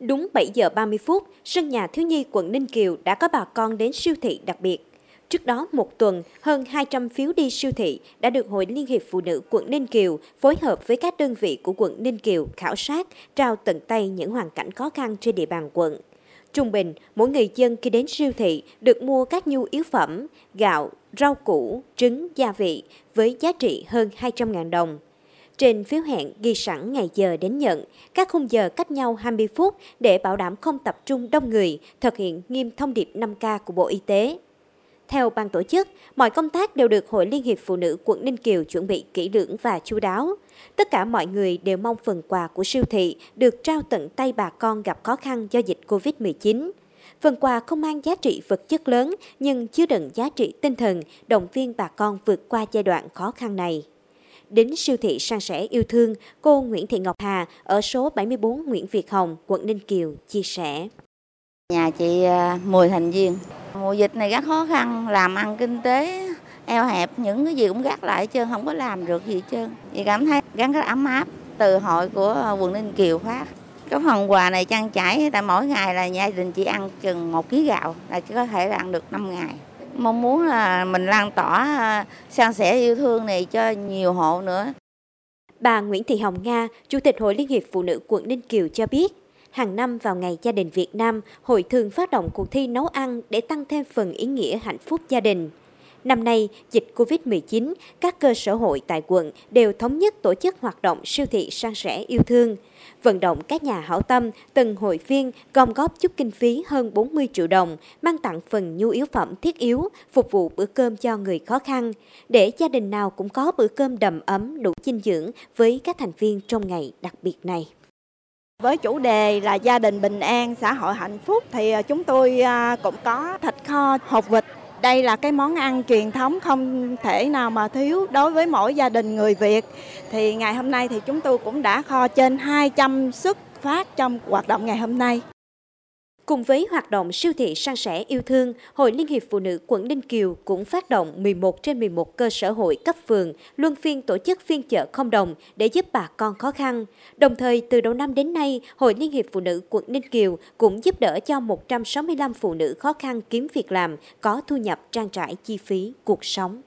Đúng 7 giờ 30 phút, sân nhà thiếu nhi quận Ninh Kiều đã có bà con đến siêu thị đặc biệt. Trước đó một tuần, hơn 200 phiếu đi siêu thị đã được Hội Liên hiệp Phụ nữ quận Ninh Kiều phối hợp với các đơn vị của quận Ninh Kiều khảo sát, trao tận tay những hoàn cảnh khó khăn trên địa bàn quận. Trung bình, mỗi người dân khi đến siêu thị được mua các nhu yếu phẩm, gạo, rau củ, trứng, gia vị với giá trị hơn 200.000 đồng. Trên phiếu hẹn ghi sẵn ngày giờ đến nhận, các khung giờ cách nhau 20 phút để bảo đảm không tập trung đông người, thực hiện nghiêm thông điệp 5K của Bộ Y tế. Theo ban tổ chức, mọi công tác đều được Hội Liên hiệp Phụ nữ quận Ninh Kiều chuẩn bị kỹ lưỡng và chu đáo. Tất cả mọi người đều mong phần quà của siêu thị được trao tận tay bà con gặp khó khăn do dịch Covid-19. Phần quà không mang giá trị vật chất lớn nhưng chứa đựng giá trị tinh thần, động viên bà con vượt qua giai đoạn khó khăn này. Đến siêu thị san sẻ yêu thương, cô Nguyễn Thị Ngọc Hà ở số 74 Nguyễn Việt Hồng, quận Ninh Kiều chia sẻ. Nhà chị à, 10 thành viên. Mùa dịch này rất khó khăn, làm ăn kinh tế eo hẹp, những cái gì cũng gác lại chứ không có làm được gì trơn. Chị cảm thấy gắn rất ấm áp từ hội của quận Ninh Kiều phát. Cái phần quà này trang trải, tại mỗi ngày là gia đình chị ăn chừng một ký gạo là chỉ có thể là ăn được 5 ngày mong muốn là mình lan tỏa à, san sẻ yêu thương này cho nhiều hộ nữa. Bà Nguyễn Thị Hồng Nga, Chủ tịch Hội Liên hiệp Phụ nữ quận Ninh Kiều cho biết, hàng năm vào ngày gia đình Việt Nam, hội thường phát động cuộc thi nấu ăn để tăng thêm phần ý nghĩa hạnh phúc gia đình. Năm nay, dịch Covid-19, các cơ sở hội tại quận đều thống nhất tổ chức hoạt động siêu thị sang sẻ yêu thương, vận động các nhà hảo tâm, từng hội viên gom góp chút kinh phí hơn 40 triệu đồng, mang tặng phần nhu yếu phẩm thiết yếu, phục vụ bữa cơm cho người khó khăn, để gia đình nào cũng có bữa cơm đầm ấm đủ dinh dưỡng với các thành viên trong ngày đặc biệt này. Với chủ đề là gia đình bình an, xã hội hạnh phúc thì à, chúng tôi à, cũng có thịt kho, hột vịt đây là cái món ăn truyền thống không thể nào mà thiếu đối với mỗi gia đình người Việt. Thì ngày hôm nay thì chúng tôi cũng đã kho trên 200 suất phát trong hoạt động ngày hôm nay. Cùng với hoạt động siêu thị san sẻ yêu thương, Hội Liên hiệp Phụ nữ quận Ninh Kiều cũng phát động 11 trên 11 cơ sở hội cấp phường luân phiên tổ chức phiên chợ không đồng để giúp bà con khó khăn. Đồng thời, từ đầu năm đến nay, Hội Liên hiệp Phụ nữ quận Ninh Kiều cũng giúp đỡ cho 165 phụ nữ khó khăn kiếm việc làm, có thu nhập trang trải chi phí cuộc sống.